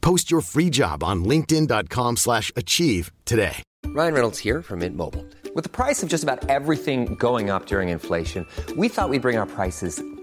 Post your free job on linkedin.com/achieve slash achieve today. Ryan Reynolds here from Mint Mobile. With the price of just about everything going up during inflation, we thought we'd bring our prices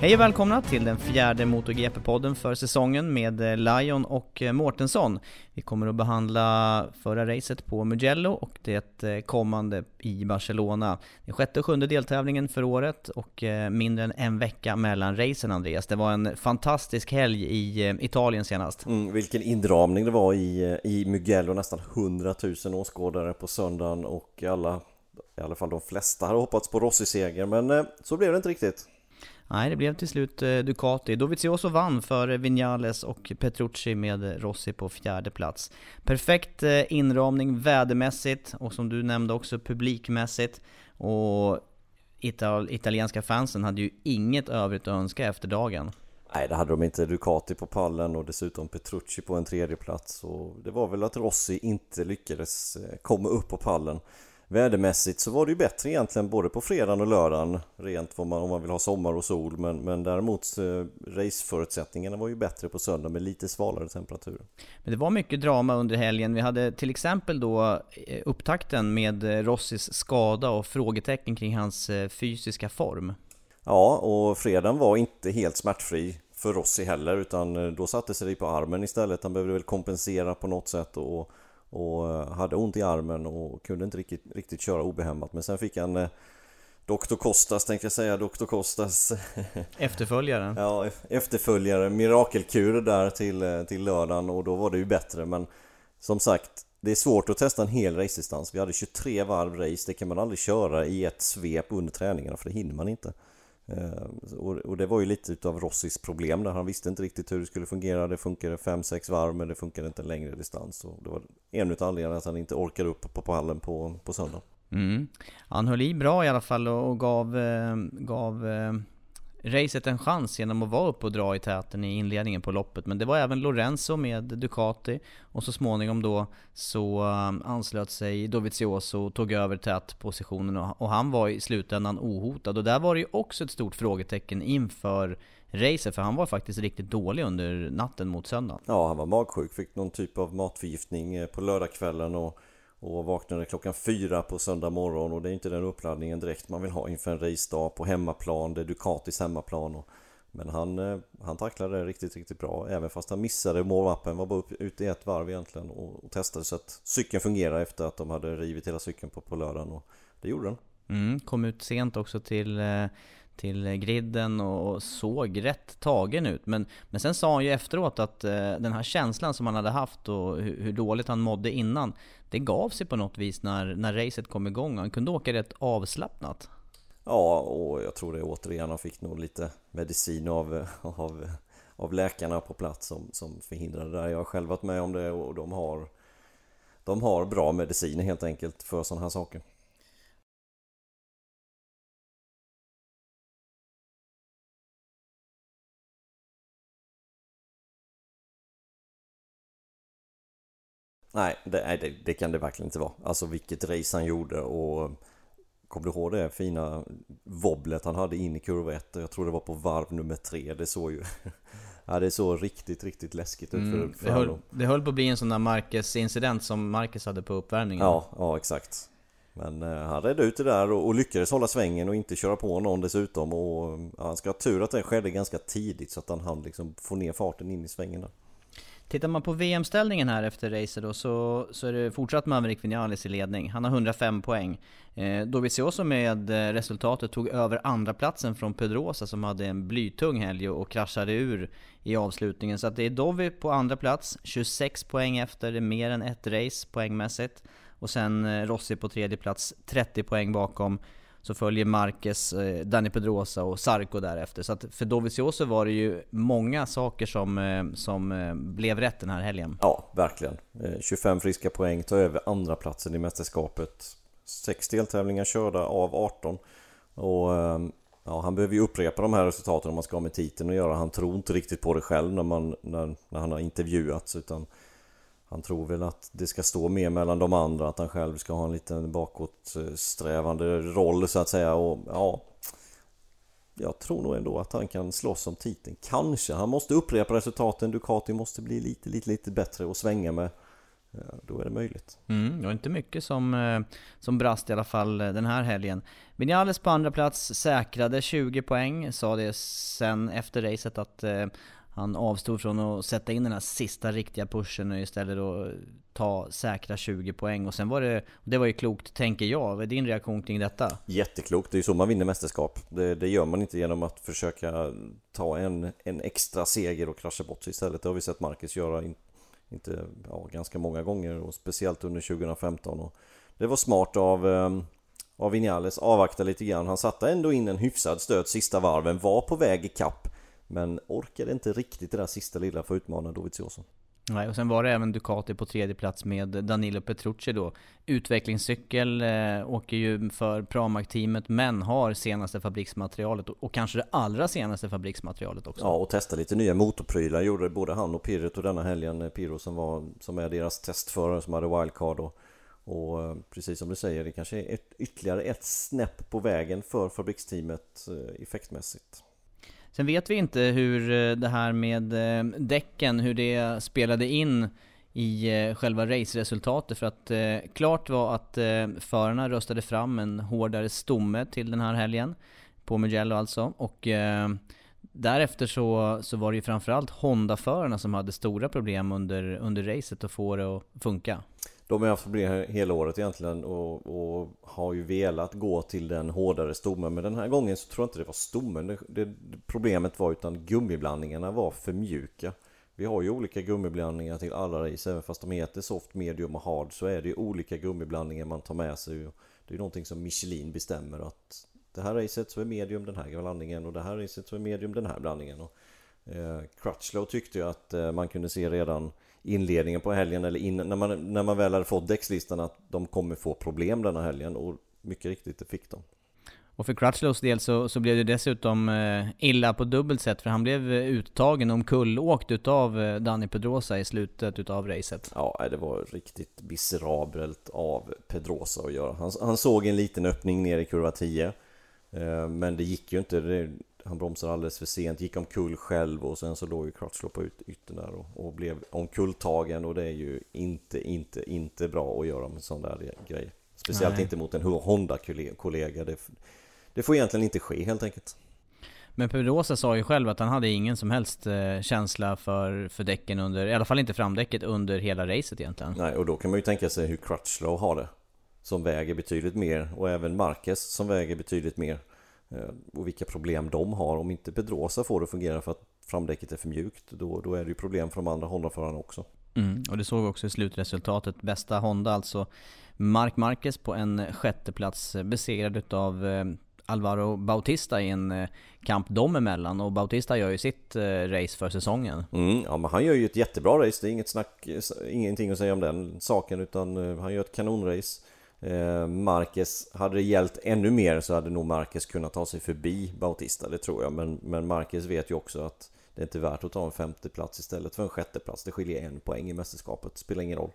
Hej och välkomna till den fjärde MotoGP-podden för säsongen med eh, Lion och eh, Mårtensson. Vi kommer att behandla förra racet på Mugello och det eh, kommande i Barcelona. Den sjätte och sjunde deltävlingen för året och mindre än en vecka mellan racen Andreas. Det var en fantastisk helg i Italien senast. Mm, vilken inramning det var i, i Mugello, nästan 100 000 åskådare på söndagen och alla, i alla fall de flesta, hade hoppats på Rossi-seger men så blev det inte riktigt. Nej, det blev till slut eh, Ducati. Dovizioso vann för Vinales och Petrucci med Rossi på fjärde plats. Perfekt eh, inramning vädermässigt och som du nämnde också publikmässigt. Och Ital italienska fansen hade ju inget övrigt att önska efter dagen. Nej, det hade de inte. Ducati på pallen och dessutom Petrucci på en tredje plats. Och det var väl att Rossi inte lyckades eh, komma upp på pallen. Vädermässigt så var det ju bättre egentligen både på fredagen och lördagen Rent om man, om man vill ha sommar och sol men, men däremot eh, raceförutsättningarna var ju bättre på söndag med lite svalare temperaturer Men det var mycket drama under helgen. Vi hade till exempel då eh, upptakten med eh, Rossis skada och frågetecken kring hans eh, fysiska form. Ja, och fredagen var inte helt smärtfri för Rossi heller utan då satte sig det på armen istället. Han behövde väl kompensera på något sätt och och eh, hade ont i armen och kunde inte riktigt, riktigt köra obehämmat. Men sen fick han eh, Dr. Kostas tänkte jag säga, Dr. Kostas. Efterföljare Ja, efterföljare, mirakelkur där till, eh, till lördagen. Och då var det ju bättre. Men Som sagt, det är svårt att testa en hel racedistans. Vi hade 23 varv race, det kan man aldrig köra i ett svep under träningarna för det hinner man inte Eh, och det var ju lite utav Rossis problem där. Han visste inte riktigt hur det skulle fungera. Det funkade 5-6 varv men det funkade inte en längre distans. Och Det var en utav anledningarna att han inte orkade upp på pallen på, på söndag. Mm. Han höll i bra i alla fall och gav, eh, gav eh, racet en chans genom att vara uppe och dra i täten i inledningen på loppet. Men det var även Lorenzo med Ducati och så småningom då så um, anslöt sig Dovizioso och tog över tätpositionen och, han var i slutändan ohotad. Och där var det ju också ett stort frågetecken inför racet för han var faktiskt riktigt dålig under natten mot söndagen. Ja, han var magsjuk, fick någon typ av matförgiftning eh, på lördagskvällen och och vaknade klockan fyra på söndag morgon och det är inte den uppladdningen direkt man vill ha inför en racedag på hemmaplan. Det är Ducatis hemmaplan. Och, men han, eh, han tacklade det riktigt, riktigt bra. Även fast han missade målvappen, Var bara ute i ett varv egentligen och, och testade så att cykeln fungerar efter att de hade rivit hela cykeln på, på lördagen. Och det gjorde den. Mm, kom ut sent också till eh, till griden och såg rätt tagen ut. Men, men sen sa han ju efteråt att eh, den här känslan som han hade haft och hur, hur, dåligt han mådde innan, det gav sig på något vis när, när racet kom igång. Han kunde åka rätt avslappnat. Ja, och jag tror det återigen, han fick nog lite medicin av, eh, av, av läkarna på plats som, som förhindrade det där. Jag har själv varit med om det och de har, de har bra mediciner helt enkelt för sådana här saker. Nej, det, nej det, det, kan det verkligen inte vara. Alltså vilket race han gjorde och Kommer du ihåg det fina wobblet han hade in i kurva 1? Jag tror det var på varv nummer 3. Det såg ju... ja, det såg riktigt, riktigt läskigt ut. Mm, för, det, höll, det höll på att bli en sån där Marcus-incident som Marcus hade på uppvärmningen. Ja, ja exakt. Men eh, han räddade ut det där och, och, lyckades hålla svängen och inte köra på någon dessutom. Och ja, han ska ha tur att det skedde ganska tidigt så att han hann liksom få ner farten in i svängen där. Tittar man på VM-ställningen här efter racet då så, så är det fortsatt Maverick Vinales i ledning. Han har 105 poäng. Eh, Dovizioso med eh, resultatet tog över andra platsen från Pedrosa som hade en blytung helg och kraschade ur i avslutningen. Så att det är Dovi på andra plats, 26 poäng efter, det är mer än ett race poängmässigt. Och sen eh, Rossi på tredje plats, 30 poäng bakom. Så följer Marquez, eh, Dani Pedrosa och Sarko därefter. Så att för Dovizioso var det ju många saker som, eh, som eh, blev rätt den här helgen. Ja, verkligen. 25 friska poäng, tar över andra platsen i mästerskapet. Sex deltävlingar körda av 18. Och ehm, ja, han behöver ju upprepa de här resultaten om man ska ha med titeln att göra. Han tror inte riktigt på det själv när, man, när, när han har intervjuats. Utan han tror väl att det ska stå mer mellan de andra, att han själv ska ha en liten bakåtsträvande roll så att säga och ja Jag tror nog ändå att han kan slåss om titeln, kanske. Han måste upprepa resultaten, Ducati måste bli lite, lite, lite bättre och svänga med då är det möjligt. Mm, det var inte mycket som, eh, som brast i alla fall eh, den här helgen. Vinales på andra plats säkrade 20 poäng, sa det sen efter racet att eh, han avstod från att sätta in den här sista riktiga pushen och istället då ta säkra 20 poäng. Och sen var det, det var ju klokt tänker jag. Vad är din reaktion kring detta? Jätteklokt, det är ju så man vinner mästerskap. Det, det, gör man inte genom att försöka ta en, en extra seger och krascha bort sig istället. Det har vi sett Marcus göra in, inte, ja, ganska många gånger och speciellt under 2015. Och det var smart av um, av Vinales avvakta lite grann. Han satte ändå in en hyfsad stöt sista varven, var på väg i kapp men orkade inte riktigt det där sista lilla för att utmana Dovizioso. Nej, och sen var det även Ducati på tredje plats med Danilo Petrucci då. Utvecklingscykel, eh, åker ju för Pramac-teamet men har senaste fabriksmaterialet och, och, kanske det allra senaste fabriksmaterialet också. Ja, och testa lite nya motorprylar gjorde både han och Pirro denna helgen. Eh, Pirro som, var, som är deras testförare som hade wildcard och, och eh, precis som du säger, det kanske är ett, ytterligare ett snäpp på vägen för fabriksteamet eh, effektmässigt. Sen vet vi inte hur eh, det här med eh, däcken, hur det spelade in i eh, själva raceresultatet. För att klart var att förarna röstade fram en hårdare stomme till den här helgen. På Mugello alltså. Och Därefter så, så var det ju framförallt Honda-förarna som hade stora problem under, under racet att få det att funka. De har haft problem hela året egentligen och, och, har ju velat gå till den hårdare stommen. Men den här gången så tror jag inte det var stommen. Det, det, Problemet var utan gummiblandningarna var för mjuka. Vi har ju olika gummiblandningar till alla race. Även fast de heter soft, medium och hard så är det ju olika gummiblandningar man tar med sig. Det är ju någonting som Michelin bestämmer att Det här racet så är medium den här blandningen och det här racet så är medium den här blandningen. Och, eh, Crutchlow tyckte ju att eh, man kunde se redan inledningen på helgen eller in, när, man, när man väl hade fått däckslistan att de kommer få problem denna helgen och mycket riktigt det fick de. Och för Crutchlows del så, så blev det dessutom eh, illa på dubbelt sätt för han blev eh, uttagen omkullåkt utav eh, Danny Pedrosa i slutet utav racet. Ja, det var riktigt miserabelt av Pedrosa att göra. Han, han såg en liten öppning ner i kurva 10 eh, Men det gick ju inte. Det, han bromsade alldeles för sent, gick omkull själv och sen så låg ju Crutchlow på yttern där och, och, blev omkulltagen och det är ju inte, inte, inte bra att göra med sån där grej. Speciellt Nej. inte mot en Honda-kollega. Det, det får egentligen inte ske helt enkelt. Men Pedrosa sa ju själv att han hade ingen som helst eh, känsla för, för däcken under, i alla fall inte framdäcket under hela racet egentligen. Nej, och då kan man ju tänka sig hur Crutchlow har det. Som väger betydligt mer och även Marquez som väger betydligt mer. Eh, och vilka problem de har. Om inte Pedrosa får det att fungera för att framdäcket är för mjukt, då, då är det ju problem för de andra Honda-förarna också. Mm, och det såg vi också i slutresultatet. Bästa Honda alltså Mark Marquez på en sjätteplats besegrad utav eh, Alvaro Bautista i en eh, kamp dem emellan och Bautista gör ju sitt race för säsongen. Mm, ja men han gör ju ett jättebra race, det är inget snack, ingenting att säga om den saken utan han gör ett kanonrace. Eh, Marquez, hade det gällt ännu mer så hade nog Marquez kunnat ta sig förbi Bautista, det tror jag. Men, men Marquez vet ju också att det är inte värt att ta en femte plats istället för en sjätte plats. Det skiljer en poäng i mästerskapet, spelar ingen roll.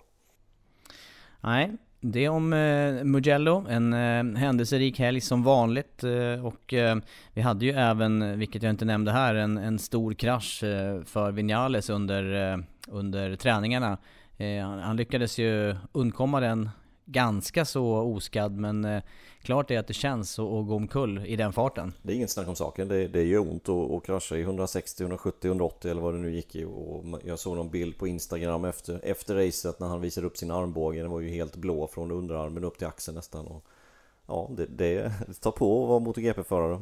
Nej, det om eh, Mugello, en eh, händelserik helg som vanligt. Eh, och eh, vi hade ju även, vilket jag inte nämnde här, en, en stor krasch eh, för Vinales under, eh, under träningarna. Eh, han, han, lyckades ju undkomma den ganska så oskadd men eh, klart är att det känns att gå omkull i den farten. Det är inget snack om saken. Det, det gör ont att, att krascha i 160, 170, 180 eller vad det nu gick i. Och jag såg någon bild på Instagram efter, efter racet när han visade upp sin armbåge. Den var ju helt blå från underarmen upp till axeln nästan. Och, ja, det, det, det tar på att vara MotoGP-förare.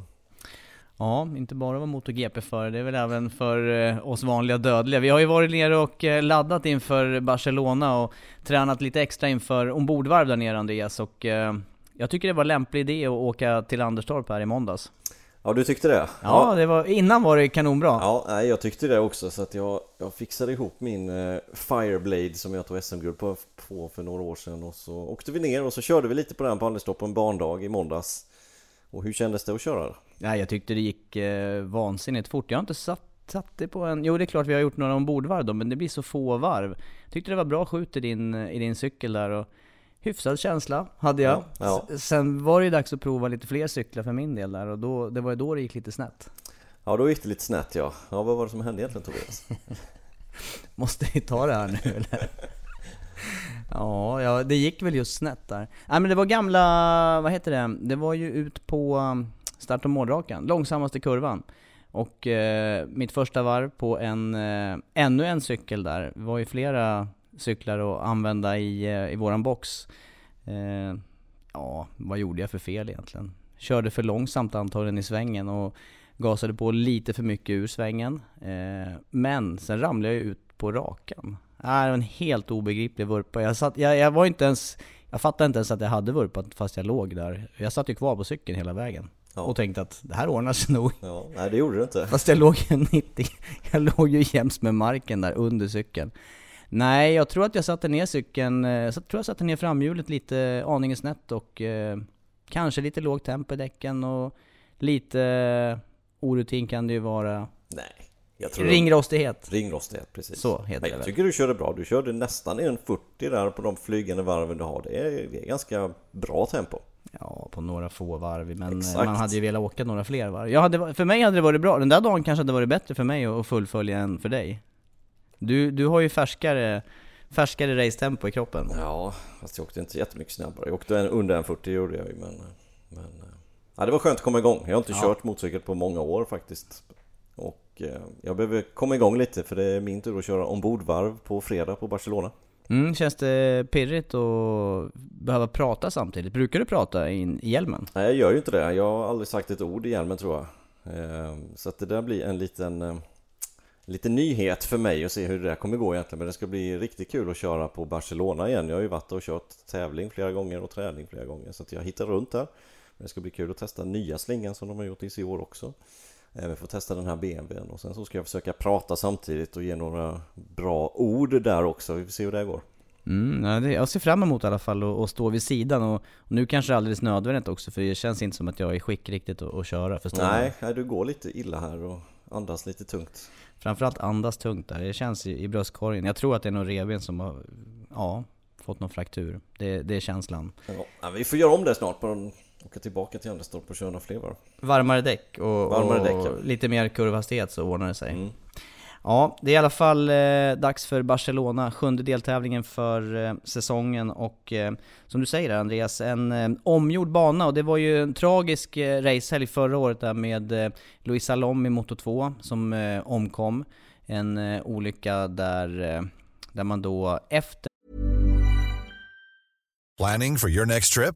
Ja, inte bara vara MotoGP-förare, det är väl även för eh, oss vanliga dödliga. Vi har ju varit nere och eh, laddat inför Barcelona och tränat lite extra inför ombordvarv där nere Andreas och eh, jag tycker det var en lämplig idé att åka till Anderstorp här i måndags. Ja, du tyckte det? Ja, ja. det var, innan var det kanonbra. Ja, nej, jag tyckte det också så att jag, jag fixade ihop min Fireblade som jag tog SM-guld på, på för några år sedan och så åkte vi ner och så körde vi lite på den på Anderstorp på en barndag i måndags. Och hur kändes det att köra? Nej, jag tyckte det gick eh, vansinnigt fort. Jag har inte satt satt det på en... Jo det är klart vi har gjort några ombordvarv då, men det blir så få varv. Tyckte det var bra skjut i din, i din cykel där och hyfsad känsla hade jag. Ja, ja. Sen var det ju dags att prova lite fler cyklar för min del där och då, det var ju då det gick lite snett. Ja, då gick det lite snett ja. Ja, vad var det som hände egentligen Tobias? Måste vi ta det här nu eller? ja, ja, det gick väl just snett där. Nej men det var gamla, vad heter det? Det var ju ut på um, start och målrakan, långsammaste kurvan. Och eh, mitt första varv på en, eh, ännu en cykel där, det var ju flera cyklar att använda i, eh, i våran box. Eh, ja, vad gjorde jag för fel egentligen? Körde för långsamt antagligen i svängen och gasade på lite för mycket ur svängen. Eh, men sen ramlade jag ut på rakan. Det var en helt obegriplig vurpa. Jag, satt, jag, jag var inte ens... Jag fattade inte ens att jag hade vurpat fast jag låg där. Jag satt ju kvar på cykeln hela vägen. Ja. Och tänkte att det här ordnar sig nog. Ja, nej det gjorde det inte. Fast jag låg ju 90, jag låg ju jäms med marken där under cykeln. Nej, jag tror att jag satte ner cykeln, jag eh, tror jag satte ner framhjulet lite aningen snett och eh, kanske lite lågt tempo i däcken och lite eh, orutin kan det ju vara. Nej. Ringrostighet. Ringrostighet, precis. Så heter Nej, Jag tycker du körde bra. Du körde nästan en 40 där på de flygande varven du har. Det är, det är ganska bra tempo. Ja, på några få varv, men Exakt. man hade ju velat åka några fler varv. Jag hade, för mig hade det varit bra. Den där dagen kanske hade varit bättre för mig att fullfölja än för dig. Du, du har ju färskare, färskare racetempo i kroppen. Ja, fast jag åkte inte jättemycket snabbare. Jag åkte under en 40 gjorde jag ju, men... men ja, det var skönt att komma igång. Jag har inte ja. kört motorcykel på många år faktiskt. Eh, jag behöver komma igång lite för det är min tur att köra ombordvarv på fredag på Barcelona. Mm, känns det pirrigt att behöva prata samtidigt? Brukar du prata i, i hjälmen? Nej, jag gör ju inte det. Jag har aldrig sagt ett ord i hjälmen tror jag. Eh, så att det där blir en liten eh, lite nyhet för mig att se hur det där kommer gå egentligen Men det ska bli riktigt kul att köra på Barcelona igen Jag har ju varit och kört tävling flera gånger och träning flera gånger Så att jag hittar runt där Men det ska bli kul att testa nya slingan som de har gjort i år också Även få testa den här BMWn och sen så ska jag försöka prata samtidigt och ge några bra ord där också Vi får se hur det går Mm, jag ser fram emot i alla fall att stå vid sidan och, och, nu kanske det är alldeles nödvändigt också för det känns inte som att jag är i skick riktigt att, att köra för nej, nej, du går lite illa här och andas lite tungt Framförallt andas tungt där, det känns i, i bröstkorgen. Jag tror att det är någon revben som har, ja, fått någon fraktur. Det, det är känslan. Ja, vi får göra om det snart, på åka tillbaka till Anderstorp och köra några fler varv. Varmare däck och, Varmare och däck, ja. lite mer kurvhastighet så ordnar det sig. Mm. Ja, det är i alla fall eh, dags för Barcelona, sjunde deltävlingen för eh, säsongen och eh, som du säger Andreas, en eh, omgjord bana och det var ju en tragisk eh, racehelg förra året där med eh, Luis Salom i Moto 2 som eh, omkom. En eh, olycka där, där man då efter... Planning for your next trip?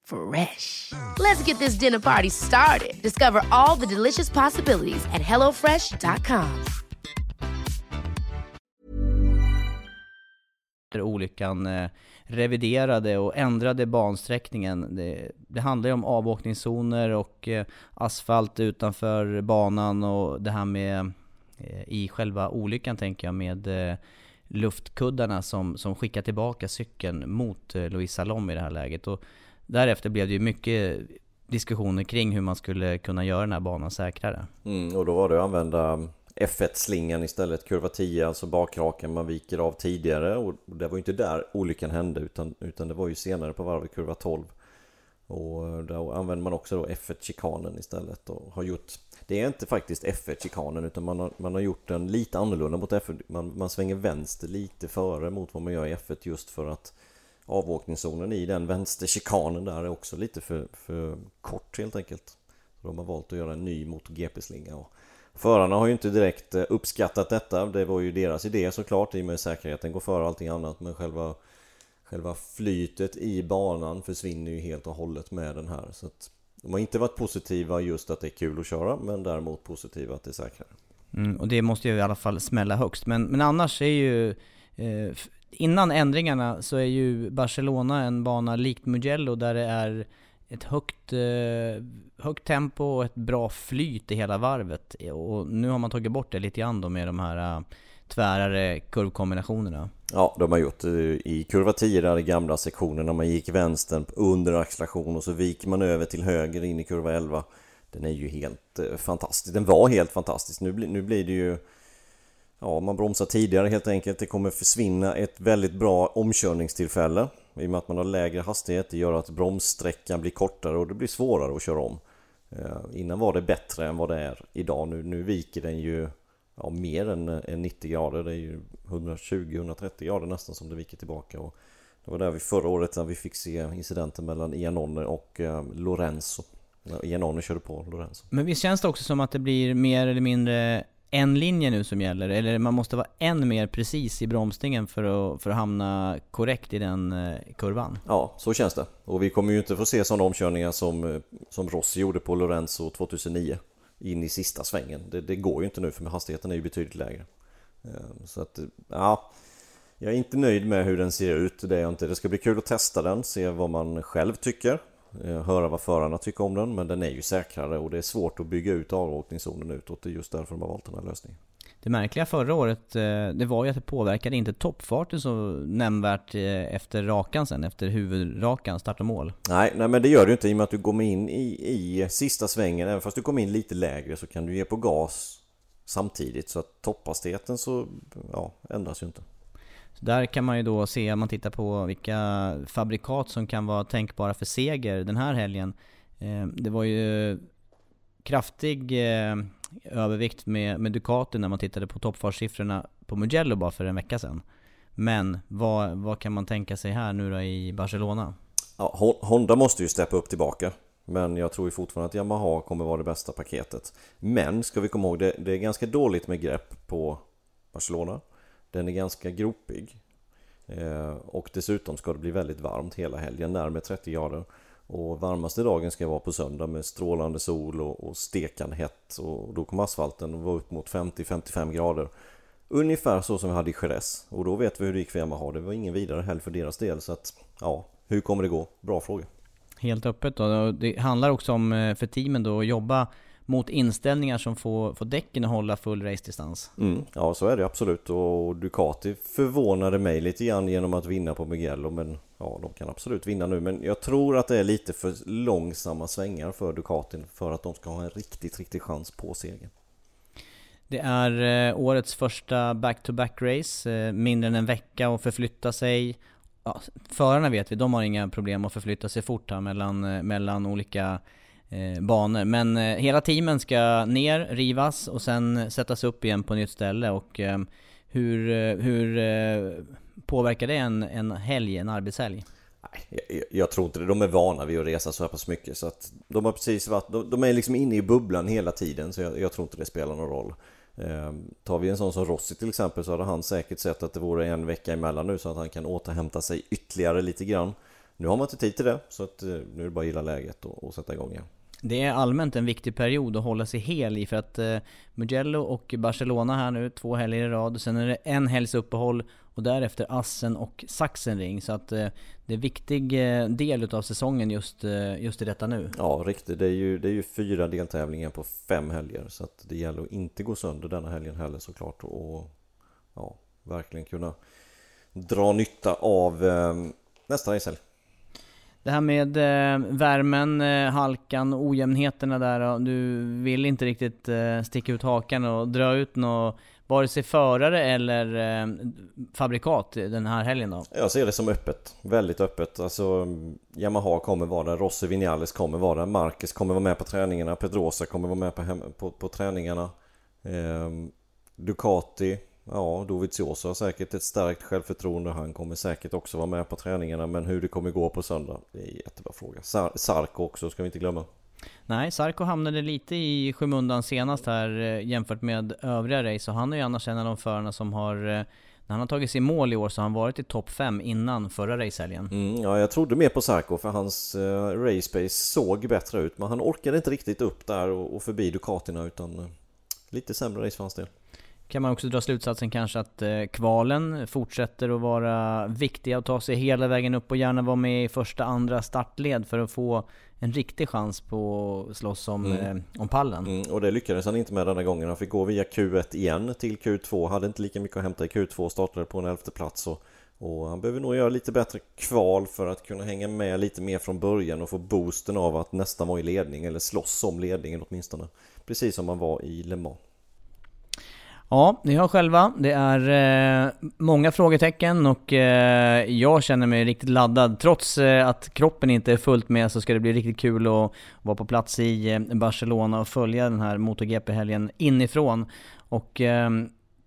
Fresh. Let's get this dinner party started. Discover all the delicious possibilities at hellofresh.com. olyckan eh, reviderade och ändrade bansträckningen. Det, det handlar ju om avåkningszoner och eh, asfalt utanför banan och det här med eh, i själva olyckan tänker jag med eh, luftkuddarna som, som skickar tillbaka cykeln mot eh, Louise Salom i det här läget. Och därefter blev det ju mycket diskussioner kring hur man skulle kunna göra den här banan säkrare. Mm, och då var det att använda F1-slingan istället, kurva 10, alltså bakraken man viker av tidigare. Och det var ju inte där olyckan hände utan, utan det var ju senare på varvet, kurva 12 och då använder man också då F1-chikanen istället och har gjort Det är inte faktiskt F1-chikanen utan man har, man har gjort den lite annorlunda mot F1 man, man svänger vänster lite före mot vad man gör i F1 just för att Avåkningszonen i den vänsterchikanen där är också lite för, för kort helt enkelt så De har valt att göra en ny MotoGP-slinga och Förarna har ju inte direkt eh, uppskattat detta. Det var ju deras idé såklart i och med säkerheten går före allting annat. Men själva, själva flytet i banan försvinner ju helt och hållet med den här. Så att de har inte varit positiva just att det är kul att köra men däremot positiva att det är säkrare. Mm, och det måste ju i alla fall smälla högst. Men, men annars är ju... Eh, innan ändringarna så är ju Barcelona en bana likt Mugello där det är ett högt, eh, högt tempo och ett bra flyt i hela varvet. Och nu har man tagit bort det lite grann då med de här eh, tvärare kurvkombinationerna. Ja, de har gjort eh, i kurva 10 där i gamla sektionen när man gick vänster under acceleration och så viker man över till höger in i kurva 11. Den är ju helt fantastisk. Den var helt fantastisk. Nu, nu blir det ju Ja, man bromsar tidigare helt enkelt. Det kommer försvinna ett väldigt bra omkörningstillfälle. I och med att man har lägre hastighet. Det gör att bromssträckan blir kortare och det blir svårare att köra om. Eh, innan var det bättre än vad det är idag. Nu, nu viker den ju ja, mer än, än 90 grader. Det är ju 120-130 grader nästan som det viker tillbaka. Och det var där vi förra året när vi fick se incidenten mellan Ianone och eh, Lorenzo. Ianone körde på Lorenzo. Men visst känns det också som att det blir mer eller mindre en linje nu som gäller? Eller man måste vara än mer precis i bromsningen för att, för att hamna korrekt i den eh, kurvan? Ja, så känns det. Och vi kommer ju inte få se sådana omkörningar som, eh, som Rossi gjorde på Lorenzo 2009 in i sista svängen. Det, det går ju inte nu för hastigheten är ju betydligt lägre. Ehm, så att, eh, ja... Jag är inte nöjd med hur den ser ut, det är jag inte. Det ska bli kul att testa den, se vad man själv tycker. Eh, höra vad förarna tycker om den men den är ju säkrare och det är svårt att bygga ut avåkningszonen utåt. Det är just därför de har valt den här lösningen. Det märkliga förra året, eh, det var ju att det påverkade inte toppfarten så nämnvärt eh, efter rakan sen, efter huvudrakan, start och mål. Nej, nej men det gör det ju inte i och med att du kommer in i, i sista svängen, även fast du kommer in lite lägre så kan du ge på gas samtidigt så att topphastigheten så ja, ändras ju inte. Där kan man ju då se, om man tittar på vilka fabrikat som kan vara tänkbara för seger den här helgen. Eh, det var ju kraftig eh, övervikt med, med Ducati när man tittade på toppfartssiffrorna på Mugello bara för en vecka sedan. Men vad, vad kan man tänka sig här nu då i Barcelona? Ja, Honda måste ju steppa upp tillbaka. Men jag tror ju fortfarande att Yamaha kommer vara det bästa paketet. Men ska vi komma ihåg, det, det är ganska dåligt med grepp på Barcelona. Den är ganska gropig. Eh, och dessutom ska det bli väldigt varmt hela helgen, närmare 30 grader. Och varmaste dagen ska vara på söndag med strålande sol och, och stekande hett. Och då kommer asfalten vara upp mot 50-55 grader. Ungefär så som vi hade i Jerez. Och då vet vi hur det gick för Yamaha. Det var ingen vidare helg för deras del. Så att, ja, hur kommer det gå? Bra fråga. Helt öppet då. Det handlar också om eh, för teamen då att jobba mot inställningar som får, får däcken att hålla full racedistans. Mm, ja så är det absolut och Ducati förvånade mig lite grann genom att vinna på Mugello men ja de kan absolut vinna nu men jag tror att det är lite för långsamma svängar för Ducatin för att de ska ha en riktigt, riktig chans på segern. Det är eh, årets första back-to-back race, eh, mindre än en vecka att förflytta sig. Ja, förarna vet vi, de har inga problem att förflytta sig fort här mellan, eh, mellan olika eh, banor. Men eh, hela teamen ska ner, rivas och sen sättas upp igen på nytt ställe. Och eh, hur, eh, hur eh, påverkar det en, en helg, en arbetshelg? Nej, jag, jag, tror inte det. De är vana vid att resa så här pass mycket. Så att de har precis varit, de, de är liksom inne i bubblan hela tiden. Så jag, jag tror inte det spelar någon roll. Eh, tar vi en sån som Rossi till exempel så hade han säkert sett att det vore en vecka emellan nu så att han kan återhämta sig ytterligare lite grann. Nu har man inte tid till det så att eh, nu är det bara att gilla läget och, och sätta igång igen. Det är allmänt en viktig period att hålla sig hel i för att eh, Mugello och Barcelona här nu, två helger i rad. Sen är det en helgs uppehåll och därefter Assen och Sachsenring. Så att eh, det är en viktig eh, del utav säsongen just, eh, just i detta nu. Ja, riktigt. Det är, ju, det är ju fyra deltävlingar på fem helger. Så att det gäller att inte gå sönder denna helgen heller såklart. Och ja, verkligen kunna dra nytta av eh, nästa racehelg. Det här med eh, värmen, eh, halkan, ojämnheterna där. Du vill inte riktigt eh, sticka ut hakan och dra ut något, vare sig förare eller eh, fabrikat den här helgen då? Jag ser det som öppet, väldigt öppet. Alltså Yamaha kommer vara där, Rossi Vinales kommer vara där, Marcus kommer vara med på träningarna, Pedrosa kommer vara med på, hem, på, på träningarna. Eh, Ducati Ja, Dovizioso har säkert ett starkt självförtroende. Han kommer säkert också vara med på träningarna. Men hur det kommer gå på söndag, det är en jättebra fråga. Sar Sarko också, ska vi inte glömma. Nej, Sarko hamnade lite i skymundan senast här eh, jämfört med övriga race. Och han är ju annars en av de förarna som har... Eh, när han har tagit sig mål i år så har han varit i topp 5 innan förra racehelgen. Mm, ja, jag trodde mer på Sarko för hans uh, race pace såg bättre ut. Men han orkade inte riktigt upp där och, och förbi Ducatina utan uh, lite sämre race för hans del kan man också dra slutsatsen kanske att eh, kvalen fortsätter att vara viktiga och ta sig hela vägen upp och gärna vara med i första, andra startled för att få en riktig chans på att slåss om, mm. eh, om pallen. Mm, och det lyckades han inte med denna gången. Han fick gå via Q1 igen till Q2. Hade inte lika mycket att hämta i Q2. Startade på en elfte plats. Och, och han behöver nog göra lite bättre kval för att kunna hänga med lite mer från början och få boosten av att nästan vara i ledning eller slåss om ledningen åtminstone. Precis som man var i Le Mans. Ja, ni hör själva. Det är eh, många frågetecken och eh, jag känner mig riktigt laddad. Trots eh, att kroppen inte är fullt med så ska det bli riktigt kul att vara på plats i eh, Barcelona och följa den här MotoGP-helgen inifrån. Och eh,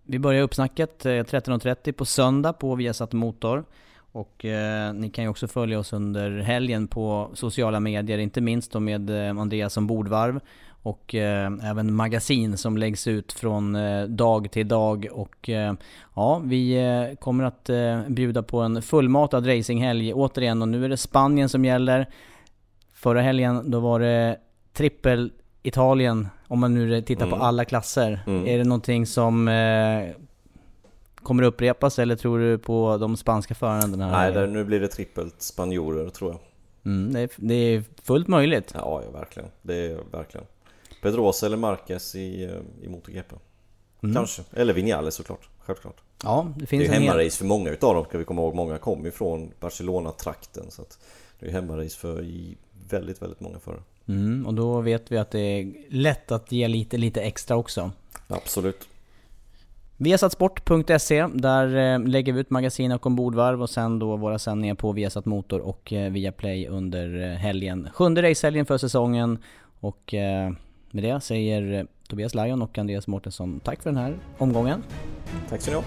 vi börjar uppsnacket eh, 13.30 på söndag på Viasat Motor. Och eh, ni kan ju också följa oss under helgen på sociala medier, inte minst då med eh, Andreas som bordvarv och eh, även magasin som läggs ut från eh, dag till dag. Och eh, ja, vi eh, kommer att eh, bjuda på en fullmatad racinghelg återigen och nu är det Spanien som gäller. Förra helgen då var det trippel Italien, om man nu tittar mm. på alla klasser. Mm. Är det någonting som eh, kommer upprepas eller tror du på de spanska förarna den här Nej, nu blir det trippelt spanjorer tror jag. Mm, det, är, det, är, fullt möjligt. Ja, ja, verkligen. Det är verkligen. Pedrosa eller Marquez i, eh, i MotoGP. Mm. Kanske. Eller Vinales såklart. Självklart. Ja, det finns det är hemmarace hel... för många utav dem ska vi komma ihåg. Många kommer ifrån Barcelona-trakten. Så att det är hemmarace för väldigt, väldigt många förare. Mm, och då vet vi att det är lätt att ge lite, lite extra också. Absolut. Viasatsport.se, där eh, lägger vi ut magasin och ombordvarv och sen då våra sändningar på Viasat Motor och eh, Viaplay under helgen. Sjunde racehelgen för säsongen och med det säger eh, Tobias Lajon och Andreas Mårtensson tack för den här omgången. Tack så ni ha.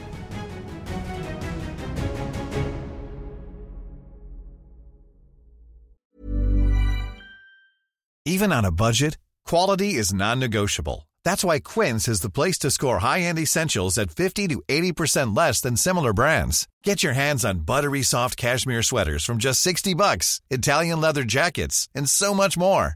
Even on a budget, quality is non-negotiable. That's why Quince is the place to score high-end essentials at 50 to 80% less than similar brands. Get your hands on buttery soft cashmere sweaters from just 60 bucks, Italian leather jackets, and so much more.